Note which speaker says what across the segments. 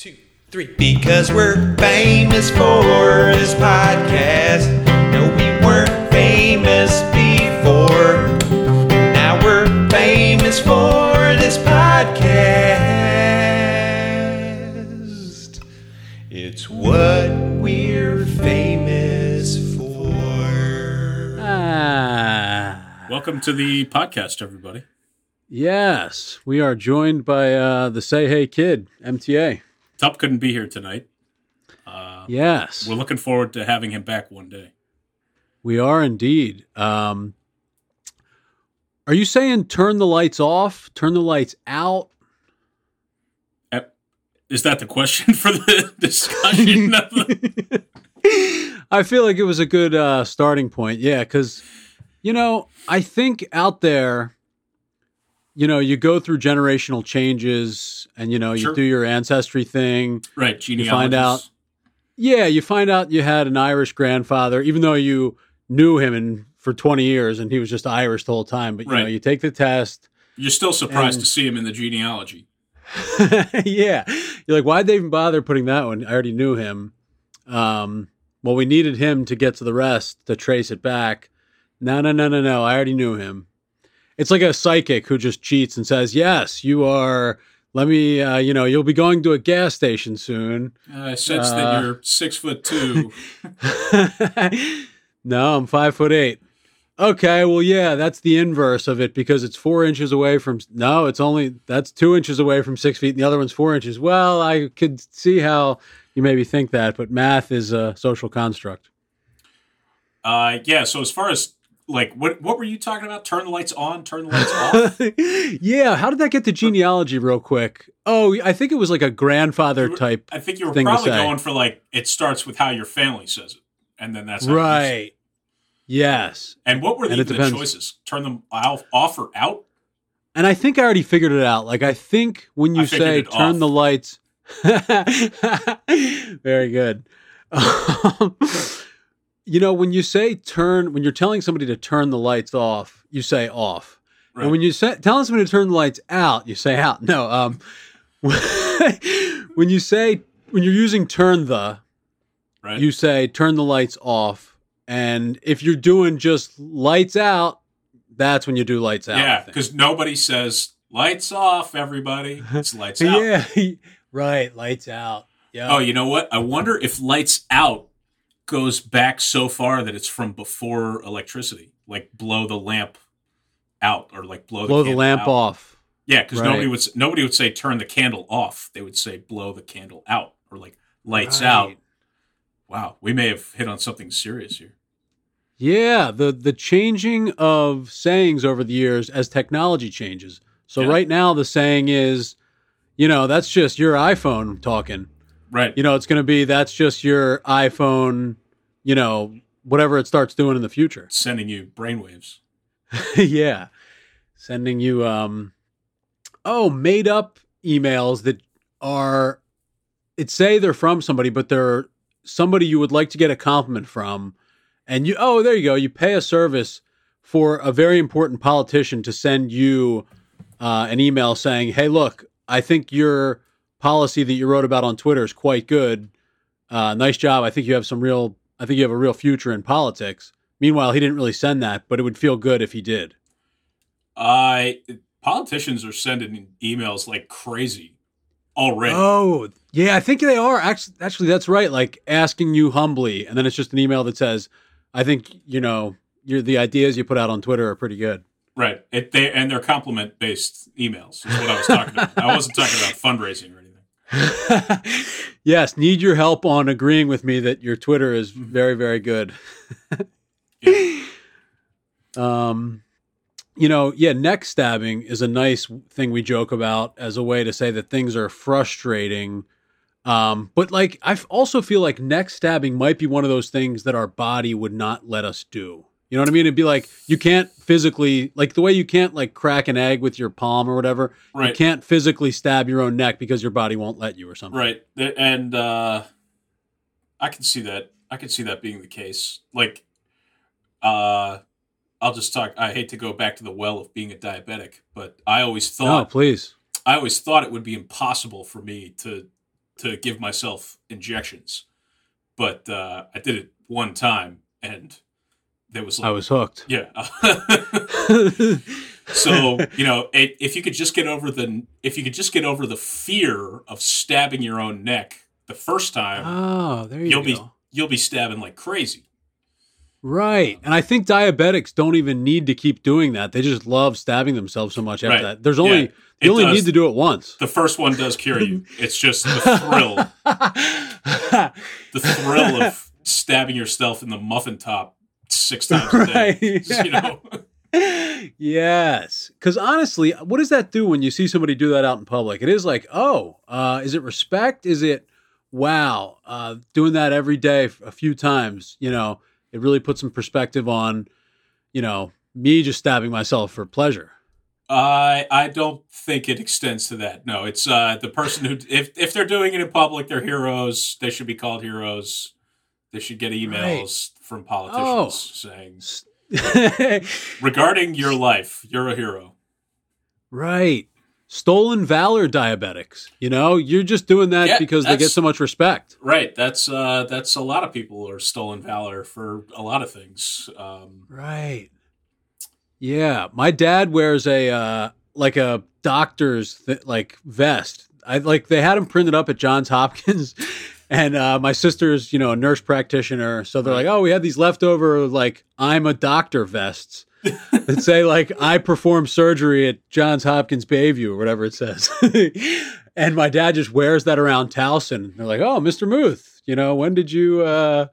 Speaker 1: two, three. Because we're famous for this podcast. No, we weren't famous before. Now we're famous for this podcast. It's what we're famous for.
Speaker 2: Ah,
Speaker 3: Welcome to the podcast, everybody.
Speaker 2: yes, we are joined by uh, the Say Hey Kid, MTA.
Speaker 3: Tup couldn't be here tonight. Uh,
Speaker 2: Yes,
Speaker 3: We're looking forward to having him back one day.
Speaker 2: we are indeed. Um, are you saying turn the lights off, turn the lights out?
Speaker 3: Is that the question for the discussion?
Speaker 2: I feel like it was a good uh, starting point. Yeah, because you know, I think out there, you know, you go through generational changes, and you know, you do your ancestry thing.
Speaker 3: right, You
Speaker 2: find out- Yeah, you find out you had an Irish grandfather, even though you knew him for 20 years and he was just Irish the whole time. But you know, you take the test.
Speaker 3: You're still surprised
Speaker 2: And-
Speaker 3: to see him in the genealogy.
Speaker 2: yeah. You're like, why'd they even bother putting that one? I already knew him. Um, well, we needed him to get to the rest to trace it back. No, no, no, no, no. I already knew him. It's like a psychic who just cheats and says, yes, you are. Let me, uh, you know, you'll be going to a gas station soon.
Speaker 3: I sense
Speaker 2: Uh,
Speaker 3: that you're six foot two.
Speaker 2: no, I'm five foot eight. Okay, well, yeah, that's the inverse of it because it's four inches away from. No, it's only that's two inches away from six feet, and the other one's four inches. Well, I could see how you maybe think that, but math is a social construct.
Speaker 3: Uh, yeah. So as far as like, what what were you talking about? Turn the lights on. Turn the lights off.
Speaker 2: yeah, how did that get to genealogy, real quick? Oh, I think it was like a grandfather
Speaker 3: were-
Speaker 2: type.
Speaker 3: I think you were probably going for like it starts with how your family says it, and then that's how you say it.
Speaker 2: Right. Yes.
Speaker 3: And what were the, the choices? Turn them off, off or out?
Speaker 2: And I think I already figured it out. Like I think when you say turn
Speaker 3: off.
Speaker 2: the lights Very good. Um, You know, when you say turn when you're telling somebody to turn the lights off, you say off.
Speaker 3: Right.
Speaker 2: And when you say telling somebody to turn the lights out, you say out. No, um when you say when you're using turn the,
Speaker 3: right.
Speaker 2: you say turn the lights off. And if you're doing just lights out, that's when you do lights out.
Speaker 3: Yeah, because nobody says lights off, everybody. It's lights out.
Speaker 2: Yeah, right. Lights out. Yeah.
Speaker 3: Oh, you know what? I wonder if lights out goes back so far that it's from before electricity, like blow the lamp out or like blow,
Speaker 2: blow the lamp
Speaker 3: out.
Speaker 2: off.
Speaker 3: Yeah, because
Speaker 2: Right.
Speaker 3: nobody would nobody would say turn the candle off. They would say blow the candle out or like lights
Speaker 2: Right.
Speaker 3: out. Wow, we may have hit on something serious here.
Speaker 2: Yeah, the the changing of sayings over the years as technology changes. So
Speaker 3: Yeah.
Speaker 2: right now the saying is, you know, that's just your iPhone talking.
Speaker 3: Right.
Speaker 2: You know, it's going to be that's just your iPhone, you know, whatever it starts doing in the future.
Speaker 3: Sending you brainwaves.
Speaker 2: yeah. Sending you um oh, made up emails that are it say they're from somebody but they're somebody you would like to get a compliment from and you oh, there you go. You pay a service for a very important politician to send you uh, an email saying, "Hey, look, I think your policy that you wrote about on Twitter is quite good. Uh, nice job. I think you have some real. I think you have a real future in politics." Meanwhile, he didn't really send that, but it would feel good if he did.
Speaker 3: I politicians are sending emails like crazy already.
Speaker 2: Oh, yeah, I think they are. Actually, actually, that's right. Like asking you humbly, and then it's just an email that says, "I think you know, your the ideas you put out on Twitter are pretty good."
Speaker 3: Right. It, they and they're compliment based emails is what I was talking about. I wasn't talking about fundraising or anything.
Speaker 2: yes, need your help on agreeing with me that your Twitter is very, very good.
Speaker 3: Yeah.
Speaker 2: Um, you know, yeah, neck stabbing is a nice thing we joke about as a way to say that things are frustrating. Um, but like, I also feel like neck stabbing might be one of those things that our body would not let us do. You know what I mean? It'd be like you can't physically, like the way you can't like crack an egg with your palm or whatever. You can't physically stab your own neck because your body won't let you or something.
Speaker 3: Right. And uh I can see that. I can see that being the case. Like uh I'll just talk I hate to go back to the well of being a diabetic, but I always
Speaker 2: No,
Speaker 3: thought
Speaker 2: please.
Speaker 3: I always thought it would be impossible for me to to give myself injections, but uh, I did it one time, and there was like,
Speaker 2: I was hooked.
Speaker 3: yeah. so you know, it, if you could just get over the if you could just get over the fear of stabbing your own neck the first time,
Speaker 2: oh, there you
Speaker 3: you'll
Speaker 2: go.
Speaker 3: be you'll be stabbing like crazy.
Speaker 2: Right. And I think diabetics don't even need to keep doing that. They just love stabbing themselves so much after
Speaker 3: Right.
Speaker 2: that. There's only
Speaker 3: Yeah,
Speaker 2: you only
Speaker 3: does.
Speaker 2: need to do it once.
Speaker 3: The first one does cure you. It's just the thrill, the thrill of stabbing yourself in the muffin top six times a day.
Speaker 2: Right.
Speaker 3: You know,
Speaker 2: yes. Because honestly, what does that do when you see somebody do that out in public? It is like, oh, uh, is it respect? Is it, wow, uh, doing that every day a few times, you know, it really puts some perspective on, you know, me just stabbing myself for pleasure.
Speaker 3: I I don't think it extends to that. No, it's uh, the person who if if they're doing it in public, they're heroes. They should be called heroes. They should get emails from politicians
Speaker 2: Oh.
Speaker 3: saying, regarding your life, you're a hero.
Speaker 2: right. Stolen valor diabetics. You know, you're just doing that
Speaker 3: Yeah,
Speaker 2: because they get so much respect.
Speaker 3: Right. That's uh, that's a lot of people are stolen valor for a lot of things. Um,
Speaker 2: Right. Yeah, my dad wears a uh, like a doctor's th- like vest. I like they had him printed up at Johns Hopkins, and uh, my sister's you know a nurse practitioner, so they're like, oh, we had these leftover like I'm a doctor vests that say like I perform surgery at Johns Hopkins Bayview or whatever it says. and my dad just wears that around Towson. They're like, oh, Mr. Muth, you know, when did you uh,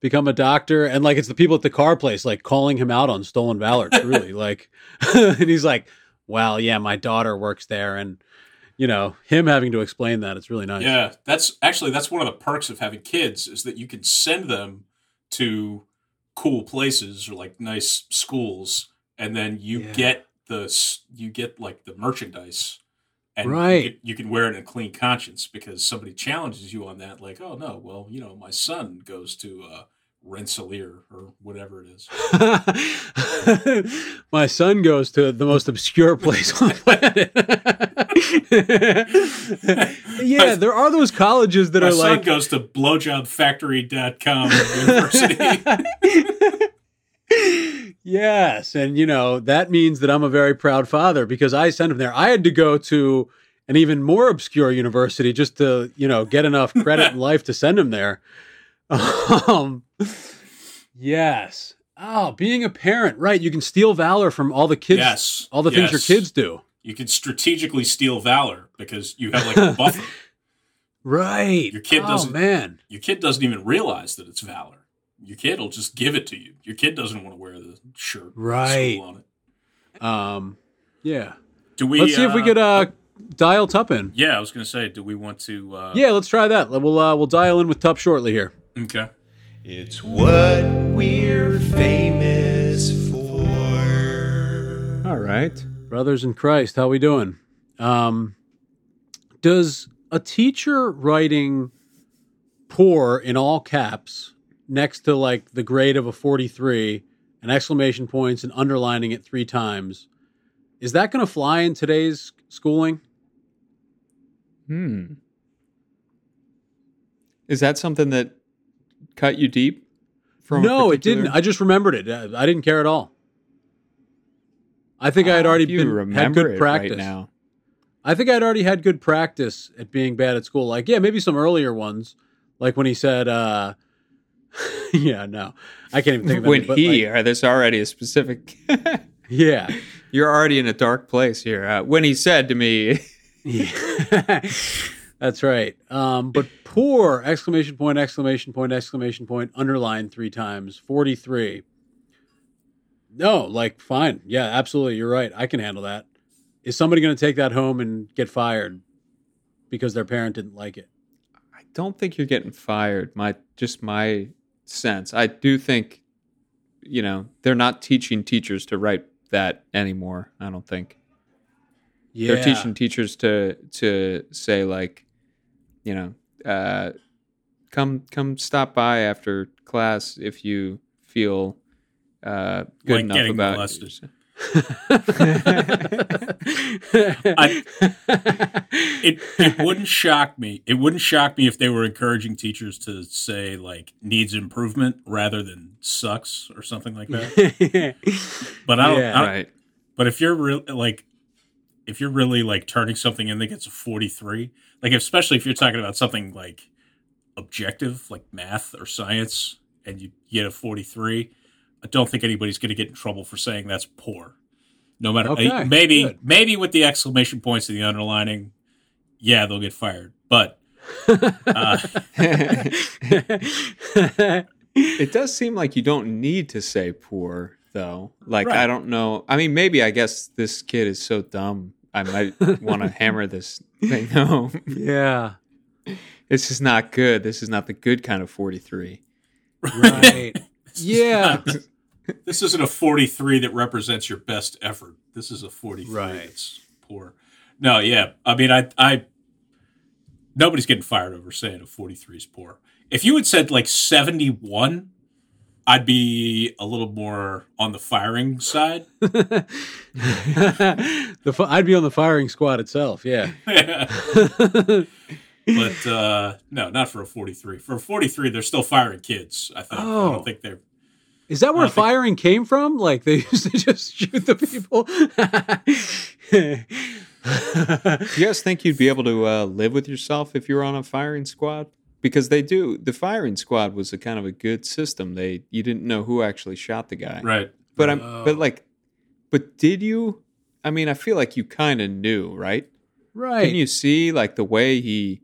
Speaker 2: become a doctor? And like it's the people at the car place like calling him out on stolen valor, truly. like, and he's like, well, yeah, my daughter works there, and you know, him having to explain that, it's really nice.
Speaker 3: Yeah, that's actually that's one of the perks of having kids is that you can send them to cool places or like nice schools, and then you
Speaker 2: Yeah.
Speaker 3: get the you get like the merchandise, and
Speaker 2: Right.
Speaker 3: you, can, you can wear it in a clean conscience because somebody challenges you on that. Like, oh no, well you know my son goes to uh, Rensselaer or whatever it is.
Speaker 2: My son goes to the most obscure place on the planet. yeah, there are those colleges that
Speaker 3: My
Speaker 2: are
Speaker 3: son
Speaker 2: like
Speaker 3: goes to blowjobfactory.com university.
Speaker 2: yes, and you know that means that I'm a very proud father because I sent him there. I had to go to an even more obscure university just to you know get enough credit in life to send him there. Um, yes. Oh, being a parent, right? You can steal valor from all the kids,
Speaker 3: yes,
Speaker 2: all the things your kids do.
Speaker 3: You can strategically steal valor because you have like a buffer.
Speaker 2: Right.
Speaker 3: Your kid
Speaker 2: oh,
Speaker 3: doesn't-
Speaker 2: man.
Speaker 3: Your kid doesn't even realize that it's valor. Your kid will just give it to you. Your kid doesn't want to wear the shirt
Speaker 2: Right.
Speaker 3: on it.
Speaker 2: Um, yeah.
Speaker 3: Do we?
Speaker 2: let's see if we could uh, dial Tup in.
Speaker 3: Yeah, I was going to say, do we want to? Uh,
Speaker 2: Yeah, let's try that. We'll uh, we'll dial in with Tup shortly here.
Speaker 3: Okay.
Speaker 1: It's what we're famous for.
Speaker 2: All right, brothers in Christ, how we doing? Um, does a teacher writing "poor" in all caps next to like the grade of a forty-three, and exclamation points, and underlining it three times, is that going to fly in today's schooling?
Speaker 4: Hmm. Is that something that cut you deep? From
Speaker 2: no, it didn't. I just remembered it. Uh, I didn't care at all. I think I had
Speaker 4: Ah,
Speaker 2: already been had good practice.
Speaker 4: right now.
Speaker 2: I think I'd already had good practice at being bad at school. Like, yeah, maybe some earlier ones, like when he said, uh, "Yeah, no, I can't even think of
Speaker 4: when
Speaker 2: any,
Speaker 4: he,
Speaker 2: like,
Speaker 4: or there's already a specific.
Speaker 2: yeah,
Speaker 4: You're already in a dark place here. Uh, when he said to me.
Speaker 2: That's right. Um, but poor exclamation point, exclamation point, exclamation point, underline three times, 43. No, like, fine. Yeah, absolutely. You're right. I can handle that. Is somebody going to take that home and get fired because their parent didn't like it?
Speaker 4: I don't think you're getting fired. My just my sense. I do think, you know, they're not teaching teachers to write that anymore. I don't think.
Speaker 2: Yeah.
Speaker 4: they're teaching teachers to to say like you know uh come come stop by after class if you feel uh good
Speaker 3: Like
Speaker 4: enough about
Speaker 3: molested. I- it it wouldn't shock me. It wouldn't shock me if they were encouraging teachers to say like needs improvement rather than sucks or something like that. But I don't.
Speaker 2: Yeah.
Speaker 3: I don't-
Speaker 4: right.
Speaker 3: but if you're real like if you're really like turning something in that gets a 43, like especially if you're talking about something like objective like math or science and you get a 43, I don't think anybody's going to get in trouble for saying that's poor. No matter
Speaker 2: Okay,
Speaker 3: uh, maybe
Speaker 2: good.
Speaker 3: maybe with the exclamation points and the underlining, yeah, they'll get fired. But uh,
Speaker 4: It does seem like you don't need to say poor, though. Like,
Speaker 3: Right.
Speaker 4: I don't know. I mean, maybe I guess this kid is so dumb. I might want to hammer this thing home.
Speaker 2: yeah.
Speaker 4: This is not good. This is not the good kind of 43.
Speaker 2: Right. yeah.
Speaker 3: this isn't a 43 that represents your best effort. This is a 43
Speaker 2: Right.
Speaker 3: that's poor. No, yeah. I mean, I, I, nobody's getting fired over saying a 43 is poor. If you had said like 71, I'd be a little more on the firing side.
Speaker 2: the fi- I'd be on the firing squad itself. Yeah.
Speaker 3: but uh, no, not for a 43. For a 43, they're still firing kids, I think. I
Speaker 2: Oh.
Speaker 3: don't think they're.
Speaker 2: Is that where
Speaker 3: I don't think-
Speaker 2: firing came from? Like they used to just shoot the people.
Speaker 4: You guys think you'd be able to uh, live with yourself if you were on a firing squad? Because they do. The firing squad was a kind of a good system. They you didn't know who actually shot the guy.
Speaker 3: Right.
Speaker 4: But I'm
Speaker 2: Oh.
Speaker 4: but like but did you I mean I feel like you kind of knew, right?
Speaker 2: right.
Speaker 4: Can you see like the way he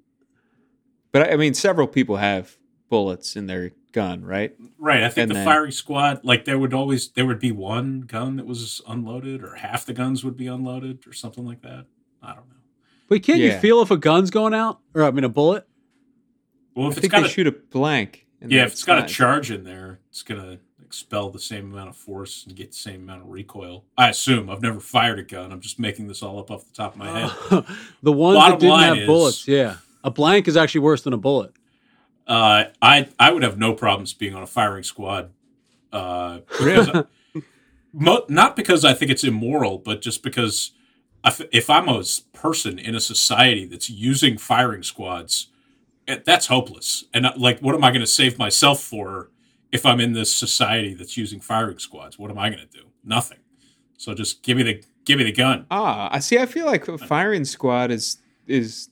Speaker 4: But I I mean several people have bullets in their gun, right?
Speaker 3: Right. I think
Speaker 4: And
Speaker 3: the
Speaker 4: then-
Speaker 3: firing squad, like there would always there would be one gun that was unloaded, or half the guns would be unloaded, or something like that. I don't know.
Speaker 2: But can't you feel if a gun's going out? Or I mean a bullet?
Speaker 3: Well,
Speaker 4: I
Speaker 3: if it's
Speaker 4: think
Speaker 3: got
Speaker 4: they
Speaker 3: a
Speaker 4: shoot a blank.
Speaker 3: yeah, if it's got a charge in there, it's gonna expel the same amount of force and get the same amount of recoil. I assume. I've never fired a gun. I'm just making this all up off the top of my head.
Speaker 2: the ones
Speaker 3: Bottom
Speaker 2: that didn't have
Speaker 3: is-
Speaker 2: bullets. Yeah. A blank is actually worse than a bullet.
Speaker 3: Uh, I I would have no problems being on a firing squad. Uh, I- mo- not because I think it's immoral, but just because I if I'm a person in a society that's using firing squads, that's hopeless. And uh, like, what am I going to save myself for if I'm in this society that's using firing squads? What am I going to do? Nothing. So just give me the give me the gun.
Speaker 4: Ah, I see. I feel like a firing squad is is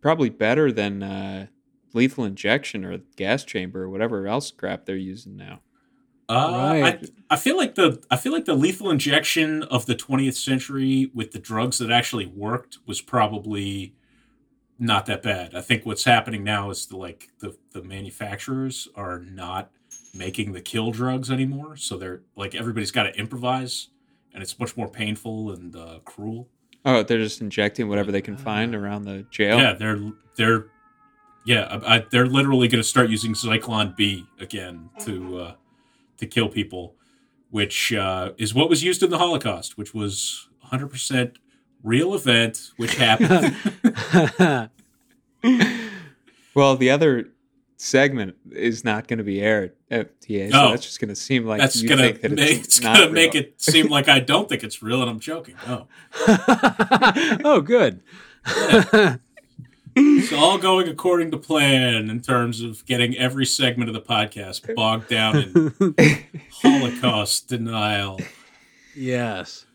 Speaker 4: probably better than uh, lethal injection or gas chamber or whatever else crap they're using now.
Speaker 3: Uh,
Speaker 2: Right.
Speaker 3: I, I feel like the I feel like the lethal injection of the 20th century with the drugs that actually worked was probably not that bad. I think what's happening now is the like the the manufacturers are not making the kill drugs anymore, so they're like everybody's got to improvise, and it's much more painful and uh, cruel.
Speaker 4: Oh, they're just injecting whatever they can find around the jail.
Speaker 3: Yeah, they're they're yeah I, I, they're literally going to start using Zyklon B again to uh, to kill people, which uh, is what was used in the Holocaust, which was 100 percent real event, which happened.
Speaker 4: Well, the other segment is not going to be aired at TA, so
Speaker 3: Oh.
Speaker 4: that's just going to seem like
Speaker 3: That's
Speaker 4: you
Speaker 3: gonna
Speaker 4: think that
Speaker 3: make,
Speaker 4: it's,
Speaker 3: it's
Speaker 4: not
Speaker 3: gonna make it seem like I don't think it's real, and I'm joking. Oh,
Speaker 2: oh, good.
Speaker 3: it's all going according to plan in terms of getting every segment of the podcast bogged down in Holocaust denial.
Speaker 2: yes.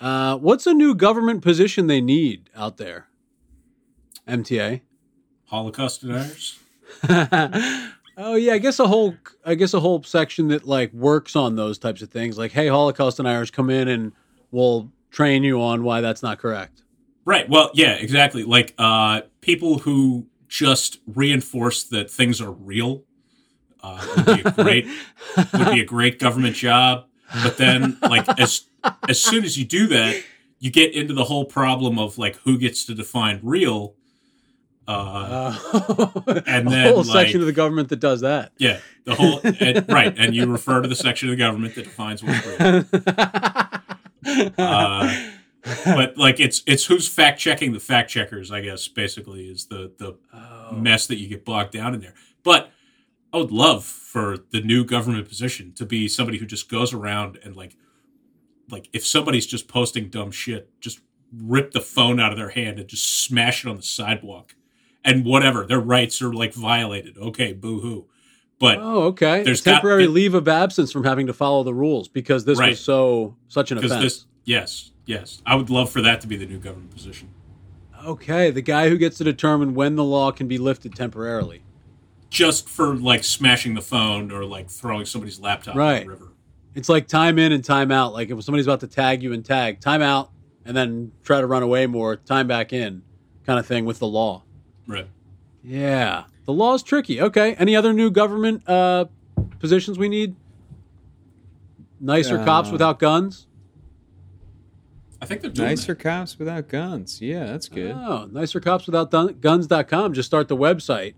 Speaker 2: Uh, what's a new government position they need out there? MTA.
Speaker 3: Holocaust deniers.
Speaker 2: oh yeah, I guess a whole I guess a whole section that like works on those types of things. Like, hey, Holocaust deniers, come in and we'll train you on why that's not correct.
Speaker 3: Right. Well, yeah, exactly. Like uh, people who just reinforce that things are real uh, would be a great would be a great government job. But then, like as as soon as you do that, you get into the whole problem of like who gets to define real. Uh,
Speaker 2: Uh,
Speaker 3: And
Speaker 2: a
Speaker 3: then,
Speaker 2: whole section of the government that does that.
Speaker 3: yeah, the whole and, right, and you refer to the section of the government that defines what's real. Uh, but like it's it's who's fact checking the fact checkers, I guess. Basically, is the the
Speaker 2: Oh.
Speaker 3: mess that you get bogged down in there. But I would love for the new government position to be somebody who just goes around and like like if somebody's just posting dumb shit, just rip the phone out of their hand and just smash it on the sidewalk, and whatever their rights are like violated. Okay, boo hoo. But
Speaker 2: Oh, okay.
Speaker 3: There's
Speaker 2: temporary
Speaker 3: got-
Speaker 2: leave of absence from having to follow the rules because this
Speaker 3: Right.
Speaker 2: was so such an offense.
Speaker 3: this, yes, yes, I would love for that to be the new government position.
Speaker 2: Okay, the guy who gets to determine when the law can be lifted temporarily.
Speaker 3: Just for like smashing the phone or like throwing somebody's laptop
Speaker 2: Right.
Speaker 3: in the river.
Speaker 2: It's like time in and time out. Like if somebody's about to tag you and tag, time out, and then try to run away more, time back in, kind of thing with the law.
Speaker 3: Right.
Speaker 2: Yeah, the law is tricky. Okay, any other new government uh, positions we need? Nicer cops
Speaker 4: Uh,
Speaker 2: without guns.
Speaker 3: I think they're doing
Speaker 4: Nicer
Speaker 3: that.
Speaker 4: cops without guns. Yeah, that's good.
Speaker 2: Oh, nicer cops without dun- guns.com. Just start the website.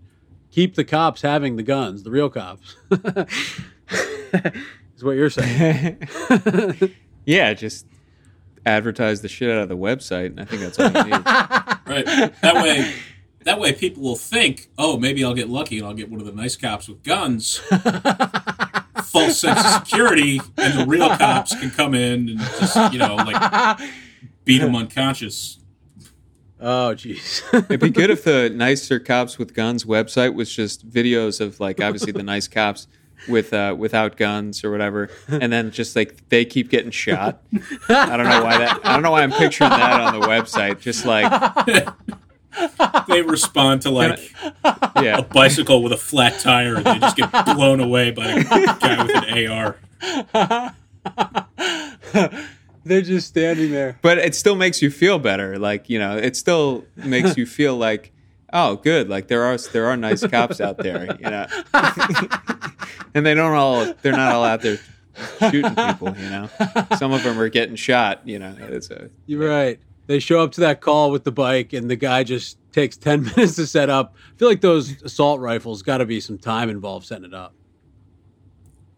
Speaker 2: Keep the cops having the guns, the real cops. is what you're saying.
Speaker 4: yeah, just advertise the shit out of the website, and I think that's all you need.
Speaker 3: Right. That way, that way people will think, oh, maybe I'll get lucky and I'll get one of the nice cops with guns. False sense of security, and the real cops can come in and just, you know, like beat them unconscious.
Speaker 2: Oh, jeez.
Speaker 4: It'd be good if the nicer cops with guns website was just videos of like obviously the nice cops with uh, without guns or whatever, and then just like they keep getting shot. I don't know why that. I don't know why I'm picturing that on the website. Just like
Speaker 3: They respond to like a
Speaker 4: yeah,
Speaker 3: bicycle with a flat tire and they just get blown away by a guy with an AR.
Speaker 2: They're just standing there.
Speaker 4: but it still makes you feel better. Like you know, it still makes you feel like. Oh, good! Like there are there are nice cops out there, you know, and they don't all they're not all out there shooting people, you know. Some of them are getting shot, you know. It's a
Speaker 2: You're right. They show up to that call with the bike, and the guy just takes 10 minutes to set up. I feel like those assault rifles got to be some time involved setting it up.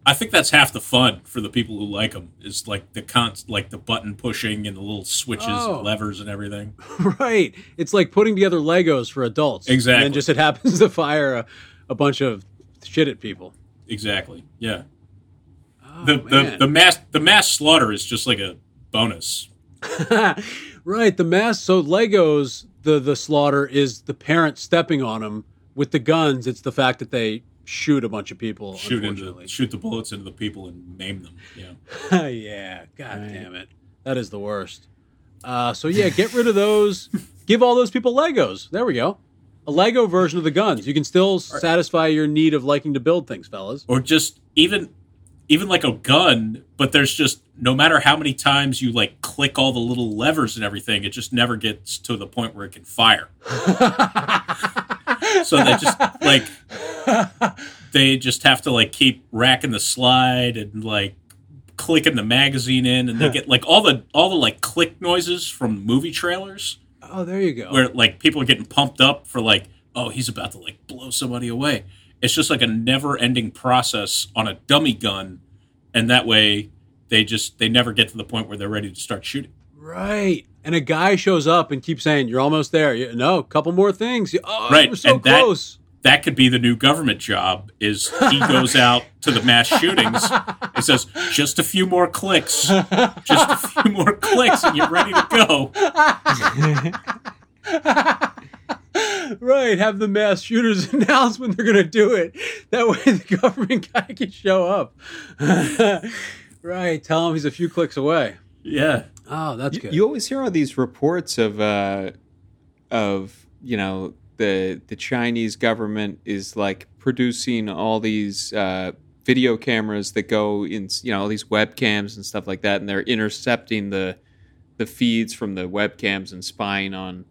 Speaker 3: I think that's half the fun for the people who like them is like the con- like the button pushing and the little switches
Speaker 2: Oh.
Speaker 3: and levers and everything.
Speaker 2: right. It's like putting together Legos for adults. And
Speaker 3: Exactly.
Speaker 2: then just it happens to fire a, a bunch of shit at people.
Speaker 3: Exactly. Yeah.
Speaker 2: Oh,
Speaker 3: the, the the mass the mass slaughter is just like a bonus.
Speaker 2: right. The mass. So Legos, the the slaughter is the parent stepping on them with the guns. It's the fact that they shoot a bunch of people.
Speaker 3: Shoot into shoot the bullets into the people and maim them. Yeah.
Speaker 2: yeah. God damn it. That is the worst. Uh, so yeah, get rid of those. Give all those people Legos. There we go. A Lego version of the guns. You can still satisfy your need of liking to build things, fellas.
Speaker 3: Or just even even like a gun, but there's just no matter how many times you like click all the little levers and everything, it just never gets to the point where it can fire. so they just like they just have to like keep racking the slide and like clicking the magazine in and they get like all the all the like click noises from movie trailers
Speaker 2: Oh, there you go.
Speaker 3: where like people are getting pumped up for like oh he's about to like blow somebody away it's just like a never ending process on a dummy gun and that way they just they never get to the point where they're ready to start shooting
Speaker 2: right. And a guy shows up and keeps saying, "You're almost there." You, no, a couple more things. Oh,
Speaker 3: Right,
Speaker 2: we're so
Speaker 3: and that-
Speaker 2: close.
Speaker 3: that could be the new government job is he goes out to the mass shootings and says just a few more clicks just a few more clicks and you're ready to go
Speaker 2: Right, have the mass shooters announce when they're going to do it. That way the government guy can show up. right, tell him he's a few clicks away.
Speaker 3: yeah
Speaker 2: Oh, that's
Speaker 4: You,
Speaker 2: good.
Speaker 4: you always hear all these reports of uh, of you know the the Chinese government is like producing all these uh, video cameras that go in you know all these webcams and stuff like that, and they're intercepting the the feeds from the webcams and spying on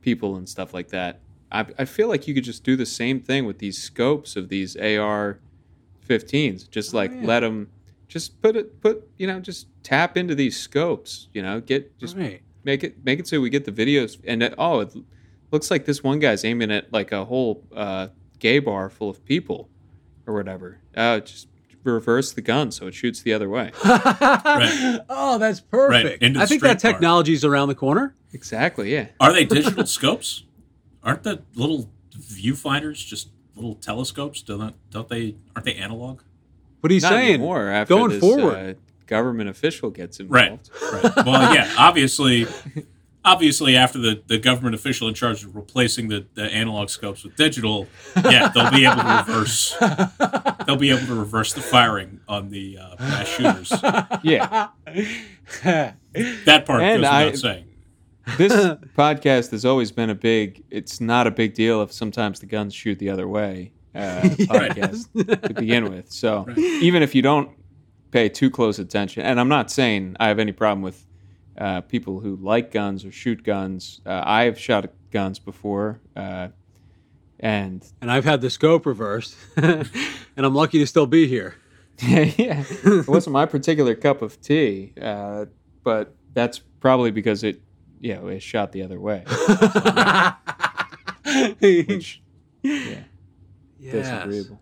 Speaker 4: people and stuff like that. I, I feel like you could just do the same thing with these scopes of these AR 15s. Just
Speaker 2: Oh,
Speaker 4: like
Speaker 2: yeah.
Speaker 4: let them just put it put you know just tap into these scopes. You know, get just
Speaker 2: right.
Speaker 4: make it make it so we get the videos and it, oh it looks like this one guy's aiming at like a whole uh, gay bar full of people or whatever. Uh, just reverse the gun so it shoots the other way.
Speaker 2: Oh, that's perfect.
Speaker 3: into the
Speaker 2: I think that
Speaker 3: car.
Speaker 2: technology's around the corner.
Speaker 4: exactly. Yeah.
Speaker 3: Are they digital scopes? Aren't the little viewfinders just little telescopes? Don't don't they? Aren't they analog?
Speaker 2: What he's
Speaker 4: Not
Speaker 2: saying?
Speaker 4: anymore after
Speaker 2: Going
Speaker 4: this,
Speaker 2: forward.
Speaker 4: uh, government official gets involved.
Speaker 3: Right. Well, yeah, obviously, obviously, after the, the government official in charge of replacing the, the analog scopes with digital, yeah, they'll be able to reverse. They'll be able to reverse the firing on the uh, mass shooters.
Speaker 4: Yeah.
Speaker 3: That part
Speaker 4: And
Speaker 3: goes
Speaker 4: I-
Speaker 3: saying.
Speaker 4: this podcast has always been a big it's not a big deal if sometimes the guns shoot the other way uh, podcast to begin with. So even if you don't pay too close attention and i'm not saying i have any problem with uh, people who like guns or shoot guns. Uh, i've shot guns before uh, and
Speaker 2: and I've had the scope reversed, and I'm lucky to still be here.
Speaker 4: yeah. It wasn't my particular cup of tea uh, but that's probably because it yeah it shot the other way. Which yeah
Speaker 2: Yes.
Speaker 4: disagreeable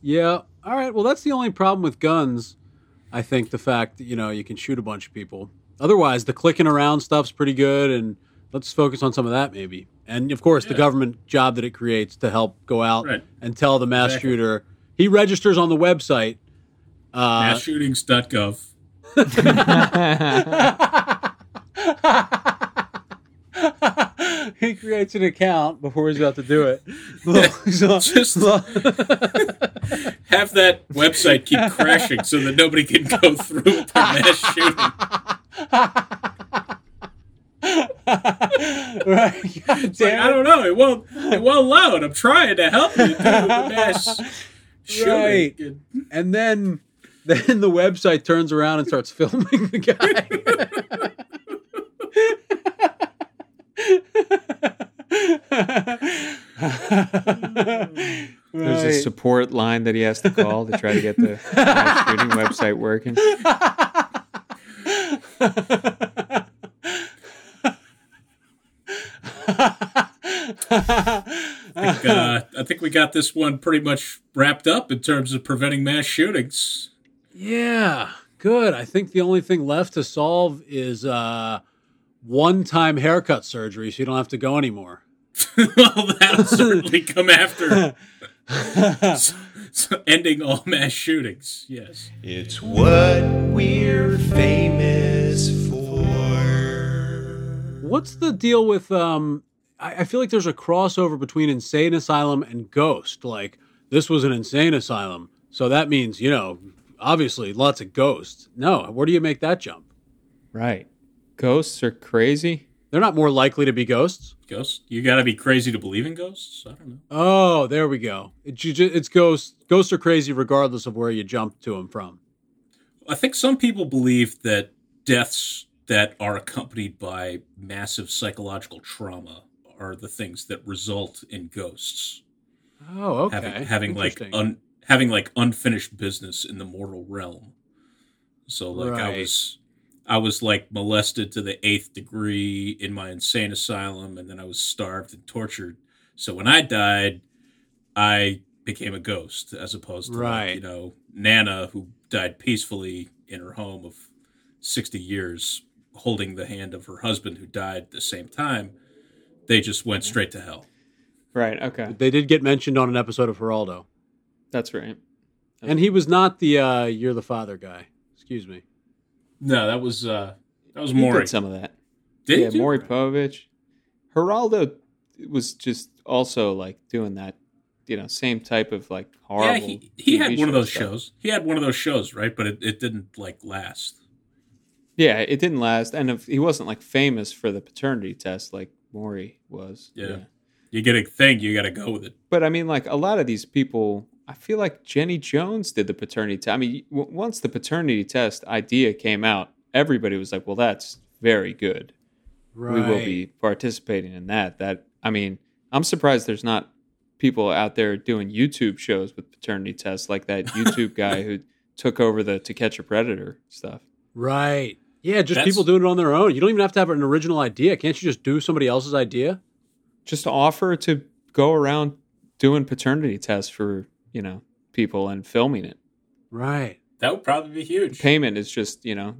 Speaker 2: Yeah. All right. Well, that's the only problem with guns. I think the fact that you know you can shoot a bunch of people. Otherwise, the clicking around stuff's pretty good, and let's focus on some of that maybe. And of course, the government job that it creates to help go out
Speaker 3: Right.
Speaker 2: and tell the mass
Speaker 3: Exactly.
Speaker 2: shooter he registers on the website. Uh,
Speaker 3: Massshootings.gov.
Speaker 2: he creates an account before he's about to do it.
Speaker 3: Just have that website keep crashing so that nobody can go through with their mass shooting.
Speaker 2: right.
Speaker 3: Like, I don't know. It won't. It won't load. I'm trying to help you do the mass shooting.
Speaker 2: Right. And then then the website turns around and starts filming the guy.
Speaker 4: There's a support line that he has to call to try to get the mass shooting website working.
Speaker 3: I think, uh, I think we got this one pretty much wrapped up in terms of preventing mass shootings.
Speaker 2: Yeah, good. I think the only thing left to solve is uh, one-time haircut surgery, so you don't have to go anymore.
Speaker 3: well, that'll certainly come after So- so ending all mass shootings. Yes.
Speaker 1: It's what we're famous for.
Speaker 2: What's the deal with? Um, I, I feel like there's a crossover between insane asylum and ghost. Like this was an insane asylum, so that means you know, obviously, lots of ghosts. No, where do you make that jump?
Speaker 4: Right. Ghosts are crazy.
Speaker 2: They're not more likely to be ghosts.
Speaker 3: Ghosts? You got to be crazy to believe in ghosts? I don't know.
Speaker 2: Oh, there we go. It, ju- it's ghosts. Ghosts are crazy regardless of where you jump to them from.
Speaker 3: I think some people believe that deaths that are accompanied by massive psychological trauma are the things that result in ghosts
Speaker 2: Oh, okay.
Speaker 3: having having like un, having like unfinished business in the mortal realm. So like I was I was like molested to the eighth degree in my insane asylum, and then I was starved and tortured. So when I died, I became a ghost as opposed to
Speaker 2: Right.
Speaker 3: like, you know Nana who died peacefully in her home of sixty years, holding the hand of her husband who died at the same time. They just went straight to hell.
Speaker 4: Right. Okay.
Speaker 2: they did get mentioned on an episode of Geraldo,
Speaker 4: That's right.
Speaker 2: and he was not the uh, "You're the father" guy. Excuse me.
Speaker 3: No, that was uh that was Maury.
Speaker 4: some of that.
Speaker 3: Did
Speaker 4: yeah,
Speaker 3: you?
Speaker 4: Maury Povich. Geraldo was just also like doing that, you know, same type of like horrible.
Speaker 3: Yeah, he, he had one of those
Speaker 4: stuff.
Speaker 3: shows. He had one of those shows, right? But it, it didn't like last.
Speaker 4: Yeah, it didn't last, and if, he wasn't like famous for the paternity test like Maury was.
Speaker 3: Yeah. You get a thing, you got to go with it.
Speaker 4: But I mean, like a lot of these people, I feel like Jenny Jones did the paternity test. I mean, w- once the paternity test idea came out, everybody was like, "Well, that's very good.
Speaker 2: Right.
Speaker 4: We will be participating in that." That I mean, I'm surprised there's not people out there doing YouTube shows with paternity tests like that YouTube guy who took over the To Catch a Predator stuff.
Speaker 2: Right. Yeah, just
Speaker 3: That's-
Speaker 2: people doing it on their own. You don't even have to have an original idea. Can't you just do somebody else's idea?
Speaker 4: Just offer to go around doing paternity tests for you know people and filming it.
Speaker 2: Right.
Speaker 3: That would probably be huge.
Speaker 4: payment is just you know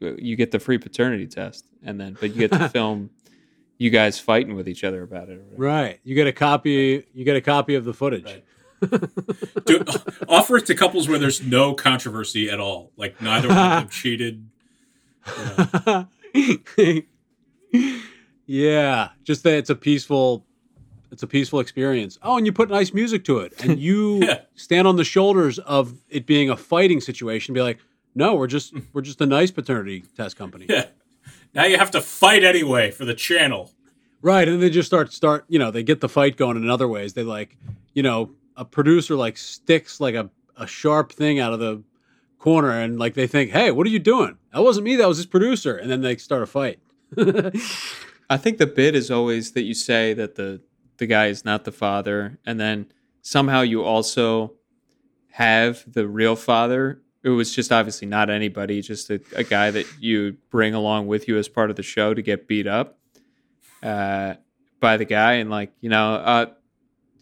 Speaker 4: you get the free paternity test and then but you get to film you guys fighting with each other about it or.
Speaker 2: Right. You get a copy. You get a copy of the footage.
Speaker 3: Right. Do, offer it to couples where there's no controversy at all. Like neither one of them cheated. You know.
Speaker 2: yeah, just that it's a peaceful, it's a peaceful experience. Oh, and you put nice music to it, and you
Speaker 3: Yeah.
Speaker 2: stand on the shoulders of it being a fighting situation. Be like, no, we're just we're just a nice paternity test company,
Speaker 3: Yeah. Now you have to fight anyway for the channel.
Speaker 2: right? And they just start start, you know, they get the fight going in other ways. They like, you know, a producer like sticks like a a sharp thing out of the corner, and like they think, hey, what are you doing? That wasn't me. That was this producer, and then they start a fight.
Speaker 4: I think the bit is always that you say that the the guy is not the father, and then somehow you also have the real father. It was just obviously not anybody, just a, a guy that you bring along with you as part of the show to get beat up uh, by the guy, and like you know, uh,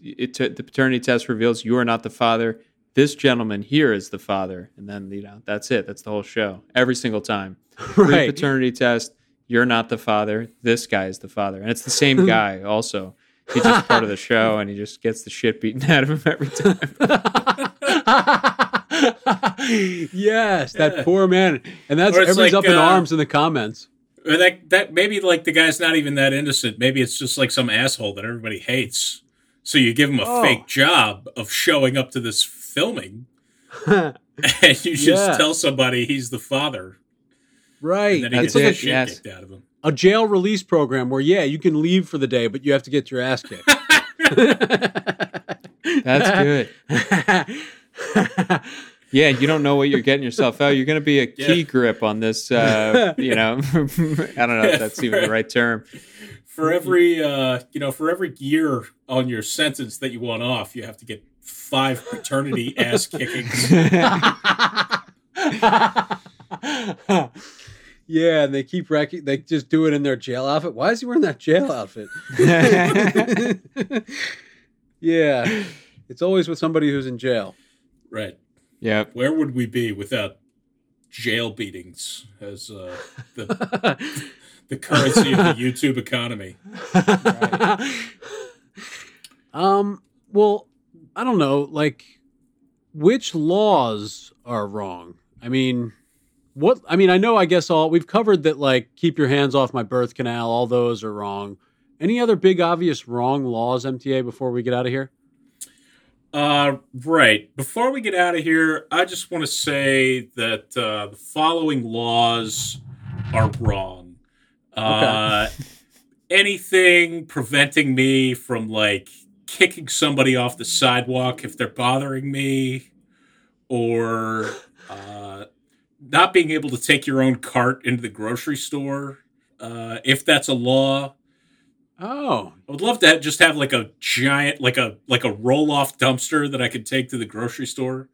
Speaker 4: it the paternity test reveals you are not the father. This gentleman here is the father, and then you know that's it. That's the whole show every single time
Speaker 2: right.
Speaker 4: paternity test. You're not the father. This guy is the father, and it's the same guy. Also, he's just part of the show, and he just gets the shit beaten out of him every time.
Speaker 2: yes, that poor man, and that's
Speaker 3: Or it's
Speaker 2: everybody's
Speaker 3: like,
Speaker 2: up in
Speaker 3: uh,
Speaker 2: arms in the comments.
Speaker 3: Or that that maybe like the guy's not even that innocent. Maybe it's just like some asshole that everybody hates. So you give him a
Speaker 2: Oh.
Speaker 3: fake job of showing up to this filming, and you just
Speaker 2: Yeah.
Speaker 3: tell somebody he's the father,
Speaker 2: right?
Speaker 3: and then he
Speaker 2: It's
Speaker 3: gets
Speaker 2: like
Speaker 3: shit
Speaker 4: yes.
Speaker 3: kicked out of him.
Speaker 2: A jail release program where yeah, you can leave for the day, but you have to get your ass kicked.
Speaker 4: That's good. Yeah, you don't know what you're getting yourself out. You're going to be a key
Speaker 3: Yeah.
Speaker 4: grip on this. Uh, you know, I don't know if that's even the right term.
Speaker 3: For every uh, you know, for every year on your sentence that you want off, you have to get five paternity ass kickings.
Speaker 2: Yeah, and they keep wrecking. They just do it in their jail outfit. Why is he wearing that jail outfit? yeah, it's always with somebody who's in jail.
Speaker 3: Right.
Speaker 4: yeah,
Speaker 3: Where would we be without jail beatings as uh, the the currency of the YouTube economy?
Speaker 2: um. Well, I don't know. Like, which laws are wrong? I mean, what? I mean, I know. I guess all we've covered that. Like, keep your hands off my birth canal. All those are wrong. Any other big obvious wrong laws, MTA? Before we get out of here.
Speaker 3: Uh, right. Before we get out of here, I just want to say that uh, the following laws are wrong. Uh, anything preventing me from like kicking somebody off the sidewalk if they're bothering me, or uh, not being able to take your own cart into the grocery store, uh, if that's a law.
Speaker 2: Oh,
Speaker 3: I would love to have, just have like a giant, like a like a roll off dumpster that I could take to the grocery store.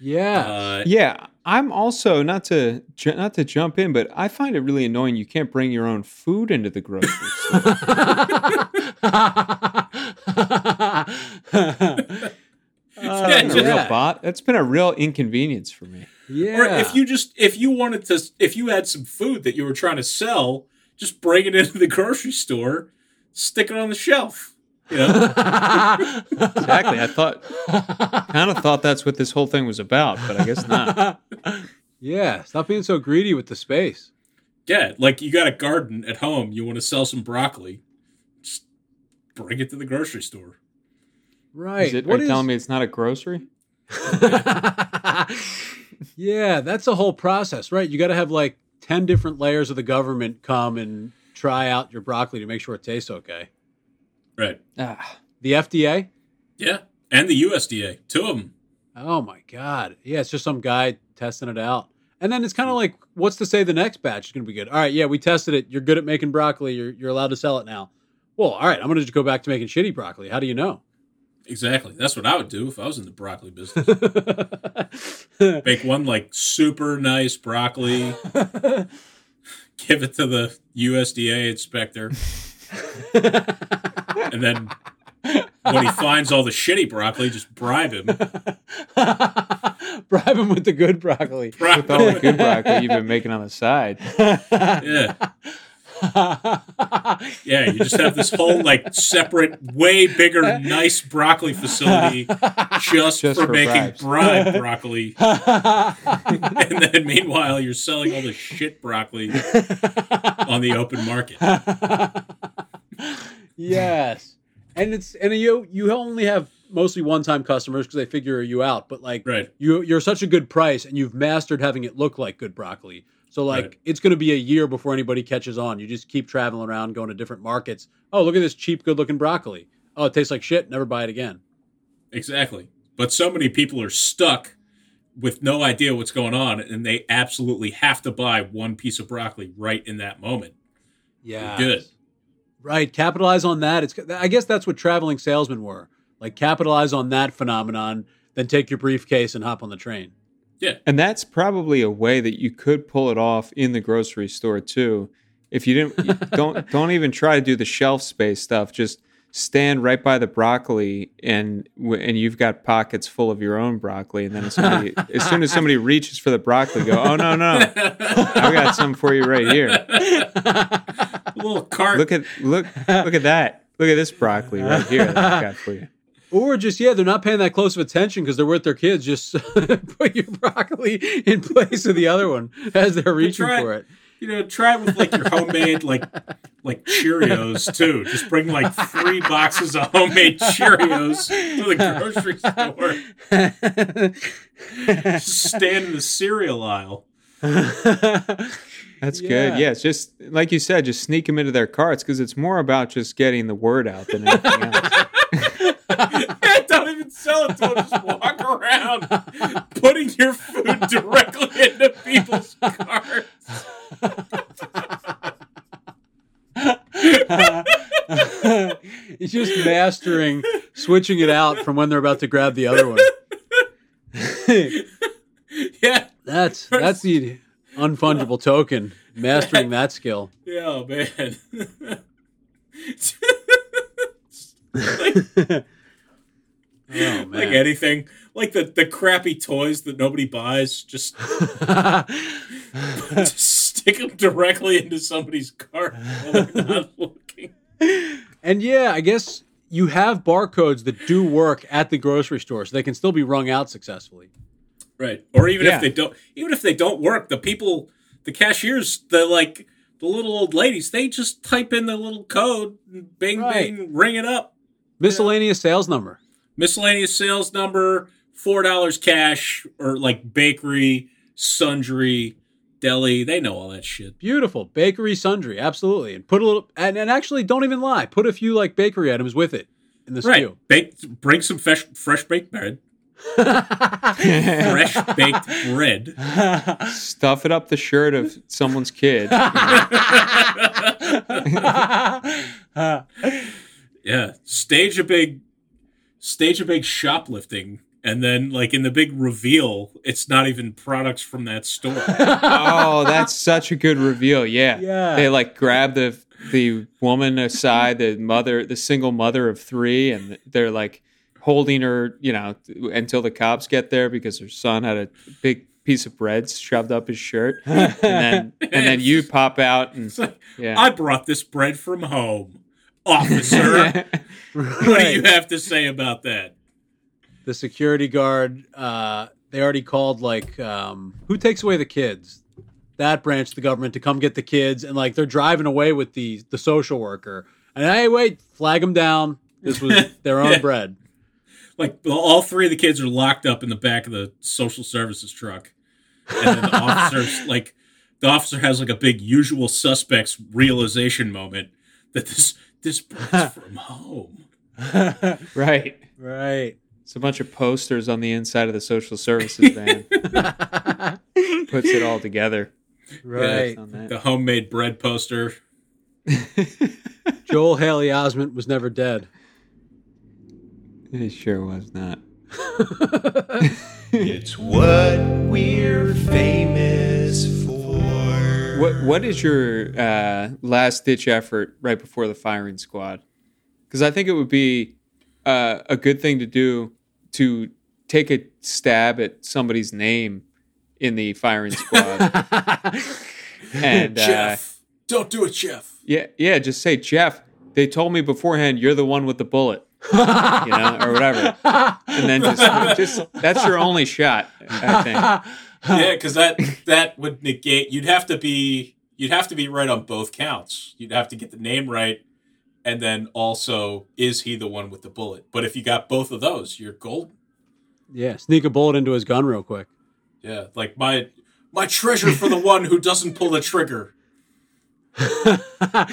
Speaker 2: yeah.
Speaker 3: Uh,
Speaker 4: yeah. I'm also not to ju- not to jump in, but I find it really annoying. You can't bring your own food into the grocery store.
Speaker 2: Uh,
Speaker 3: Yeah,
Speaker 4: It's been a real
Speaker 2: yeah.
Speaker 4: bot. That's been a real inconvenience for me.
Speaker 2: Yeah.
Speaker 3: Or if you just if you wanted to if you had some food that you were trying to sell, just bring it into the grocery store, stick it on the shelf. You know,
Speaker 4: Exactly. I thought, kind of thought that's what this whole thing was about, but I guess not.
Speaker 2: yeah, stop being so greedy with the space.
Speaker 3: yeah, like you got a garden at home, you want to sell some broccoli, just bring it to the grocery store.
Speaker 2: Right.
Speaker 4: Is it,
Speaker 2: What
Speaker 4: are you
Speaker 2: is-
Speaker 4: telling me it's not a grocery?
Speaker 2: Yeah, that's a whole process, right? You got to have like 10 different layers of the government come and try out your broccoli to make sure it tastes okay.
Speaker 3: Right.
Speaker 4: Ah,
Speaker 2: The FDA?
Speaker 3: Yeah, and the USDA, two of them.
Speaker 2: Oh my God. Yeah, it's just some guy testing it out. And then it's kind of like, what's to say the next batch is going to be good? All right, yeah, we tested it. You're good at making broccoli. You're, you're allowed to sell it now. Well, all right, I'm going to just go back to making shitty broccoli. How do you know?
Speaker 3: Exactly. That's what I would do if I was in the broccoli business. Make one like super nice broccoli, give it to the USDA inspector, and then when he finds all the shitty broccoli, just bribe him.
Speaker 2: Bribe him with the good broccoli.
Speaker 3: Bribe
Speaker 4: with all the good broccoli you've been making on the side.
Speaker 3: Yeah. Yeah, you just have this whole like separate, way bigger, nice broccoli facility just,
Speaker 4: Just
Speaker 3: for,
Speaker 4: for
Speaker 3: making
Speaker 4: bribes.
Speaker 3: bribe broccoli. and then meanwhile, you're selling all this shit broccoli on the open market.
Speaker 2: yes, and it's and you you only have mostly one time customers because they figure you out. But like,
Speaker 3: Right.
Speaker 2: you you're such a good price, and you've mastered having it look like good broccoli. So like,
Speaker 3: Right.
Speaker 2: it's going to be a year before anybody catches on. You just keep traveling around, going to different markets. Oh, look at this cheap, good looking broccoli. Oh, it tastes like shit. Never buy it again.
Speaker 3: Exactly. But so many people are stuck with no idea what's going on, and they absolutely have to buy one piece of broccoli right in that moment.
Speaker 2: Yeah,
Speaker 3: Good.
Speaker 2: Right, capitalize on that. It's I guess that's what traveling salesmen were. Like capitalize on that phenomenon, then take your briefcase and hop on the train.
Speaker 4: And that's probably a way that you could pull it off in the grocery store too. If you didn't, don't don't even try to do the shelf space stuff. Just stand right by the broccoli, and and you've got pockets full of your own broccoli. And then as, somebody, as soon as somebody reaches for the broccoli, go, oh no no, i've got some for you right here.
Speaker 3: A little cart.
Speaker 4: Look at look look at that. Look at this broccoli right here that I got for you.
Speaker 2: Or just yeah, they're not paying that close of attention because they're with their kids. Just put your broccoli in place of the other one as they're reaching
Speaker 3: try-
Speaker 2: for it.
Speaker 3: you know, try it with like your homemade like like Cheerios too. Just bring like three boxes of homemade Cheerios to the grocery store. Just stand in the cereal aisle.
Speaker 4: That's
Speaker 2: Yeah.
Speaker 4: good. Yeah, it's just like you said, just sneak them into their carts because it's more about just getting the word out than anything else.
Speaker 3: Don't even sell it to them. Just walk around putting your food directly into people's carts.
Speaker 2: He's just mastering switching it out from when they're about to grab the other one.
Speaker 3: Yeah.
Speaker 2: That's that's the unfungible token. Mastering that skill.
Speaker 3: Yeah, oh, man.
Speaker 2: Oh man.
Speaker 3: like anything, like the, the crappy toys that nobody buys, just, just stick them directly into somebody's cart while they're not looking.
Speaker 2: and yeah, I guess you have barcodes that do work at the grocery store, so they can still be rung out successfully.
Speaker 3: Right. Or even
Speaker 4: Yeah.
Speaker 3: if they don't, even if they don't work, the people, the cashiers, the like, the little old ladies, they just type in the little code, and bing,
Speaker 2: Right.
Speaker 3: bing, ring it up.
Speaker 2: Miscellaneous sales number.
Speaker 3: Miscellaneous sales number, four dollars cash, or like bakery, sundry, deli. They know all that shit.
Speaker 2: Beautiful. Bakery sundry, absolutely. And put a little and, and actually don't even lie. Put a few like bakery items with it in the
Speaker 3: Right.
Speaker 2: SKU.
Speaker 3: Bake, bring some fresh, fresh baked bread. Fresh baked bread.
Speaker 4: Stuff it up the shirt of someone's kid.
Speaker 3: Yeah. Stage a big, stage a big shoplifting, and then like in the big reveal, it's not even products from that store.
Speaker 4: oh, that's such a good reveal. Yeah.
Speaker 2: Yeah.
Speaker 4: They like grab the the woman aside, the mother, the single mother of three, and they're like holding her, you know, until the cops get there because her son had a big piece of bread shoved up his shirt, and then and then you pop out and
Speaker 3: like,
Speaker 4: yeah.
Speaker 3: I brought this bread from home, officer. what do you have to say about that?
Speaker 2: the security guard uh they already called like um who takes away the kids? That branch of the government to come get the kids and like they're driving away with the the social worker. And hey wait flag them down. This was their own
Speaker 3: Yeah.
Speaker 2: bread.
Speaker 3: Like all three of the kids are locked up in the back of the social services truck, and then the officers like the officer has like a big usual suspects realization moment that this this bread's from home.
Speaker 4: right.
Speaker 2: right
Speaker 4: It's a bunch of posters on the inside of the social services van. Puts it all together.
Speaker 2: right
Speaker 4: On that.
Speaker 3: The homemade bread poster.
Speaker 2: joel haley osment was never dead
Speaker 4: It sure was not.
Speaker 1: It's what we're famous for.
Speaker 4: What What is your uh, last ditch effort right before the firing squad? Because I think it would be uh, a good thing to do to take a stab at somebody's name in the firing squad. and uh,
Speaker 3: Jeff Don't do it, Jeff.
Speaker 4: Yeah, yeah. Just say, Jeff. They told me beforehand you're the one with the bullet, you know, or whatever. And then just, just that's your only shot. I think.
Speaker 3: Yeah, because that that would negate. You'd have to be you'd have to be right on both counts. You'd have to get the name right, and then also is he the one with the bullet? But if you got both of those, you're golden.
Speaker 2: Yeah, sneak a bullet into his gun real quick.
Speaker 3: Yeah, like my my treasure for the one who doesn't pull the trigger.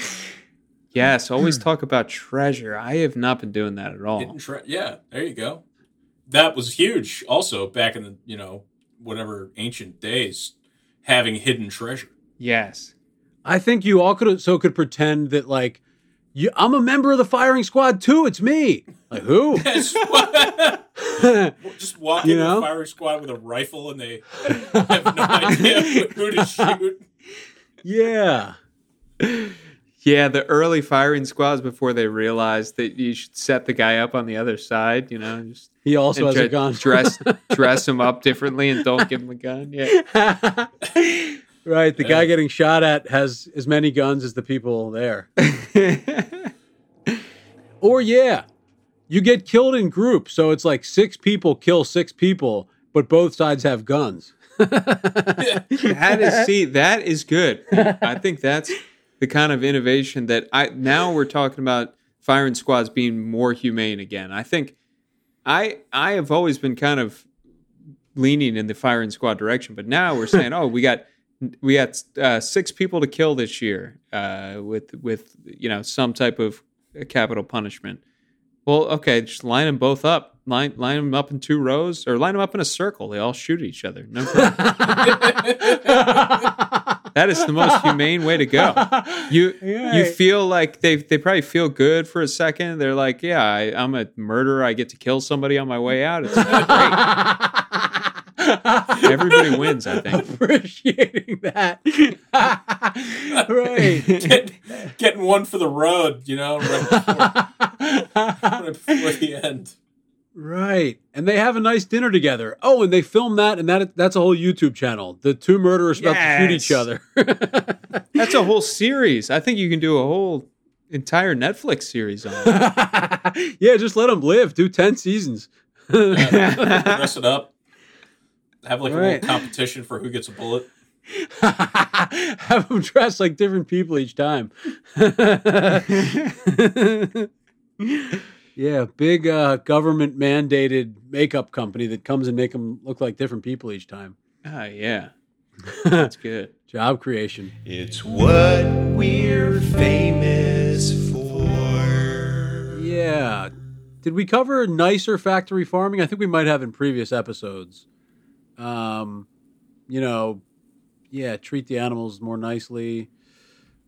Speaker 4: Yes, always talk about treasure. I have not been doing that at all.
Speaker 3: Tre- yeah, there you go. That was huge. Also, back in the you know whatever ancient days, having hidden treasure.
Speaker 4: Yes.
Speaker 2: I think you all could so could pretend that like you, I'm a member of the firing squad too. It's me. Like who?
Speaker 3: Just walk
Speaker 2: You
Speaker 3: into
Speaker 2: know?
Speaker 3: a firing squad with a rifle and they have no idea who to shoot.
Speaker 2: yeah.
Speaker 4: Yeah, the early firing squads before they realized that you should set the guy up on the other side, you know, just
Speaker 2: He also has a gun.
Speaker 4: dress dress him up differently and don't give him a gun. Yeah.
Speaker 2: right. The
Speaker 3: Yeah.
Speaker 2: guy getting shot at has as many guns as the people there. Or yeah, you get killed in groups, so it's like six people kill six people, but both sides have guns.
Speaker 4: that is see that is good i think that's the kind of innovation that i now we're talking about firing squads being more humane again. I think i i have always been kind of leaning in the firing squad direction but now we're saying oh we got we got uh, six people to kill this year uh, with with you know some type of capital punishment. Well okay just line them both up. Line line them up in two rows or line them up in a circle. They all shoot each other. No problem. That is the most humane way to go. You you feel like they they probably feel good for a second. They're like, yeah, I, I'm a murderer. I get to kill somebody on my way out. It's great. Everybody wins. I think.
Speaker 2: Appreciating that. right.
Speaker 3: Get, getting one for the road, you know, right before, right before the end.
Speaker 2: Right. And they have a nice dinner together. Oh, and they film that and that that's a whole YouTube channel. The two murderers about to shoot each other.
Speaker 4: That's a whole series. I think you can do a whole entire Netflix series on it.
Speaker 2: yeah, just let them live. Do 10 seasons.
Speaker 3: Dress it up. Have like a
Speaker 2: Right.
Speaker 3: little competition for who gets a bullet.
Speaker 2: have them dress like different people each time. Yeah, big uh, government mandated makeup company that comes and make them look like different people each time.
Speaker 4: Ah, yeah, that's good.
Speaker 2: Job creation.
Speaker 1: It's what we're famous for.
Speaker 2: Yeah. Did we cover nicer factory farming? I think we might have in previous episodes. Um, you know, yeah, treat the animals more nicely.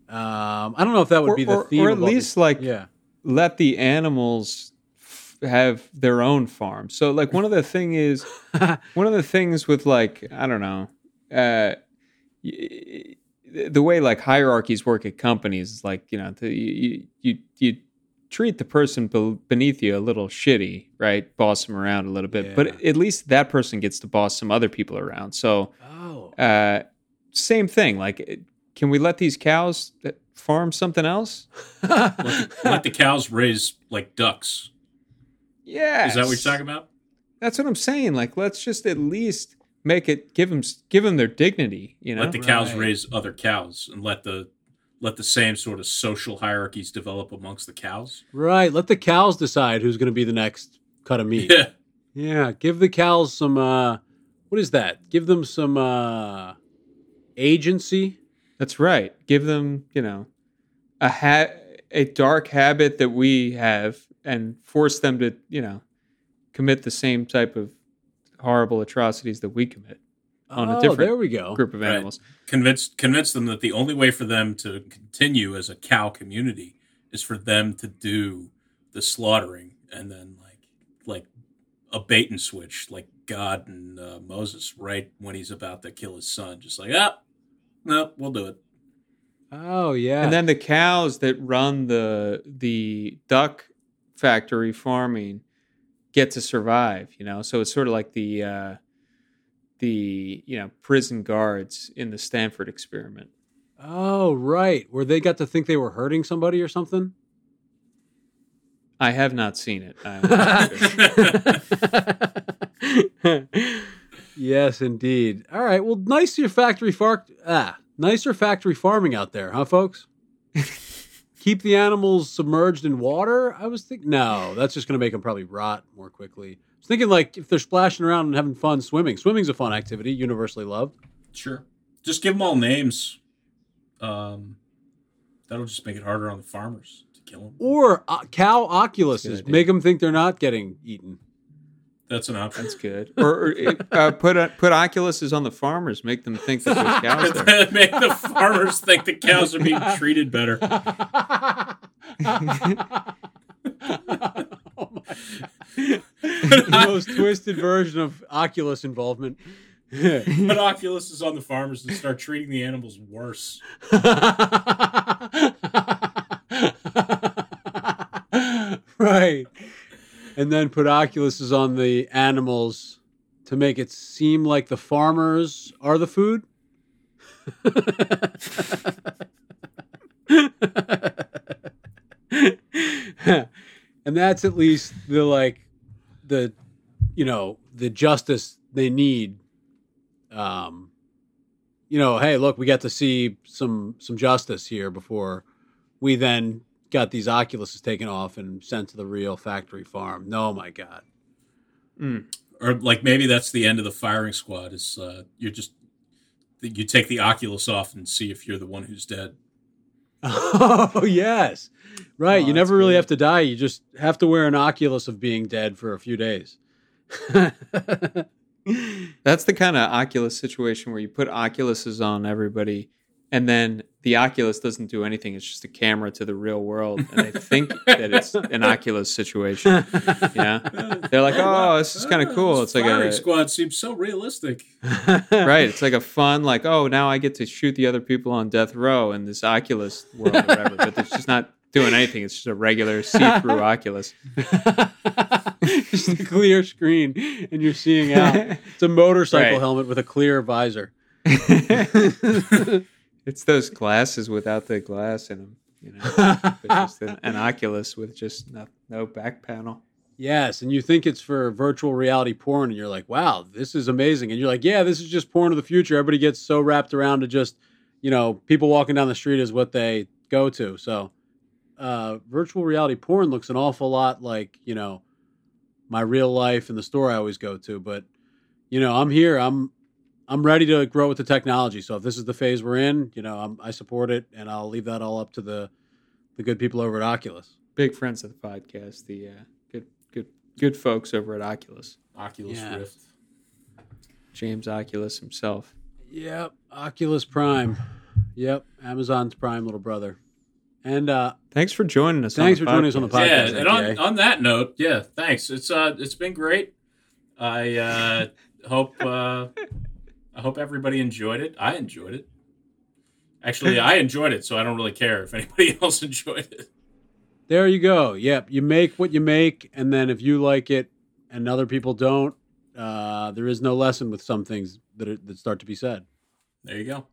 Speaker 2: Um, I don't know if that would
Speaker 4: Or-
Speaker 2: be the
Speaker 4: or-
Speaker 2: theme.
Speaker 4: or
Speaker 2: of
Speaker 4: at
Speaker 2: all
Speaker 4: least,
Speaker 2: these-
Speaker 4: like,
Speaker 2: yeah,
Speaker 4: let the animals f- have their own farm. So like one of the thing is one of the things with like I don't know uh y- the way like hierarchies work at companies is like you know the, you, you you treat the person beneath you a little shitty right boss them around a little bit
Speaker 2: Yeah.
Speaker 4: but at least that person gets to boss some other people around so
Speaker 2: Oh,
Speaker 4: uh same thing like can we let these cows uh, farm something else
Speaker 3: Let the, let the cows raise like ducks.
Speaker 4: yeah
Speaker 3: Is that what you're talking about?
Speaker 4: That's what I'm saying. Like, let's just at least make it give them give them their dignity. You know,
Speaker 3: Let the cows
Speaker 2: Right.
Speaker 3: raise other cows and let the let the same sort of social hierarchies develop amongst the cows.
Speaker 2: right. Let the cows decide who's going to be the next cut of meat.
Speaker 3: Yeah.
Speaker 2: Yeah, give the cows some. uh What is that? Give them some uh agency.
Speaker 4: That's right. Give them, you know, a ha- a dark habit that we have, and force them to, you know, commit the same type of horrible atrocities that we commit on
Speaker 2: oh,
Speaker 4: a different
Speaker 2: There we go.
Speaker 4: group of
Speaker 3: Right.
Speaker 4: animals.
Speaker 3: Convince convince them that the only way for them to continue as a cow community is for them to do the slaughtering and then like like a bait and switch like God and uh, Moses right when he's about to kill his son just like ah no we'll do it
Speaker 2: Oh yeah.
Speaker 4: And then the cows that run the the duck factory farming get to survive, you know. So it's sort of like the uh, the you know prison guards in the Stanford experiment.
Speaker 2: Oh, right. Where they got to think they were hurting somebody or something?
Speaker 4: I have not seen it. I-
Speaker 2: yes, indeed. All right. Well, nicer factory far- ah, nicer factory farming out there, huh, folks? Keep the animals submerged in water. I was thinking, no, that's just going to make them probably rot more quickly. I was thinking, like, if they're splashing around and having fun swimming, swimming's a fun activity, universally loved.
Speaker 3: Sure. Just give them all names. Um, that'll just make it harder on the farmers to kill them.
Speaker 2: Or uh, cow oculuses, make them think they're not getting eaten.
Speaker 3: That's an option.
Speaker 4: That's good. Or, or uh, put uh, put Oculuses on the farmers, make them think that there's cows there.
Speaker 3: make the farmers think the cows are being treated better.
Speaker 2: oh the most twisted version of Oculus involvement.
Speaker 3: Put Oculus on the farmers and start treating the animals worse.
Speaker 2: right. And then put Oculuses on the animals to make it seem like the farmers are the food. and that's at least the like the you know the justice they need um you know hey look we got to see some some justice here before we then got these oculuses taken off and sent to the real factory farm no my god
Speaker 3: Or like maybe that's the end of the firing squad. Is uh, you're just you take the Oculus off and see if you're the one who's dead.
Speaker 2: oh yes right
Speaker 4: Oh,
Speaker 2: you never really
Speaker 4: good.
Speaker 2: have to die you just have to wear an oculus of being dead for a few days
Speaker 4: That's the kind of Oculus situation where you put Oculuses on everybody, and then the Oculus doesn't do anything. It's just a camera to the real world, and they think that it's an Oculus situation. Yeah, they're like, "Oh, this is kind of cool." It's like a
Speaker 3: squad seems so realistic.
Speaker 4: right. It's like a fun, like, "Oh, now I get to shoot the other people on death row in this Oculus world, or whatever." But it's just not doing anything. It's just a regular see-through Oculus.
Speaker 2: just a clear screen and you're seeing out it's a motorcycle
Speaker 4: Right.
Speaker 2: helmet with a clear visor
Speaker 4: It's those glasses without the glass in them, you know. Just an, an Oculus with just no, no back panel.
Speaker 2: yes and you think it's for virtual reality porn and you're like wow this is amazing and you're like yeah this is just porn of the future everybody gets so wrapped around to just you know people walking down the street is what they go to so uh, virtual reality porn looks an awful lot like you know my real life and the store I always go to. But you know, I'm here. I'm I'm ready to grow with the technology. So if this is the phase we're in, you know, I'm, I support it, and I'll leave that all up to the the good people over at Oculus.
Speaker 4: Big friends of the podcast, the uh, good, good, good folks over at Oculus.
Speaker 3: Oculus
Speaker 2: Yeah.
Speaker 3: Rift.
Speaker 4: James Oculus himself.
Speaker 2: Yep, Oculus Prime. Yep, Amazon's Prime little brother. And uh,
Speaker 4: Thanks for joining us.
Speaker 2: Thanks
Speaker 4: on
Speaker 2: for joining us on the
Speaker 4: podcast.
Speaker 2: podcast.
Speaker 3: Yeah, and on, on that note, yeah, thanks. It's uh, it's been great. I uh, hope uh, I hope everybody enjoyed it. I enjoyed it. Actually, I enjoyed it, so I don't really care if anybody else enjoyed it.
Speaker 2: there you go. Yep, you make what you make, and then if you like it and other people don't, uh, there is no lesson with some things that are, that start to be said.
Speaker 3: There you go.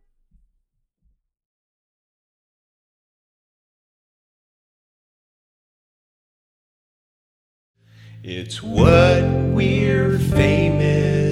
Speaker 1: It's what we're famous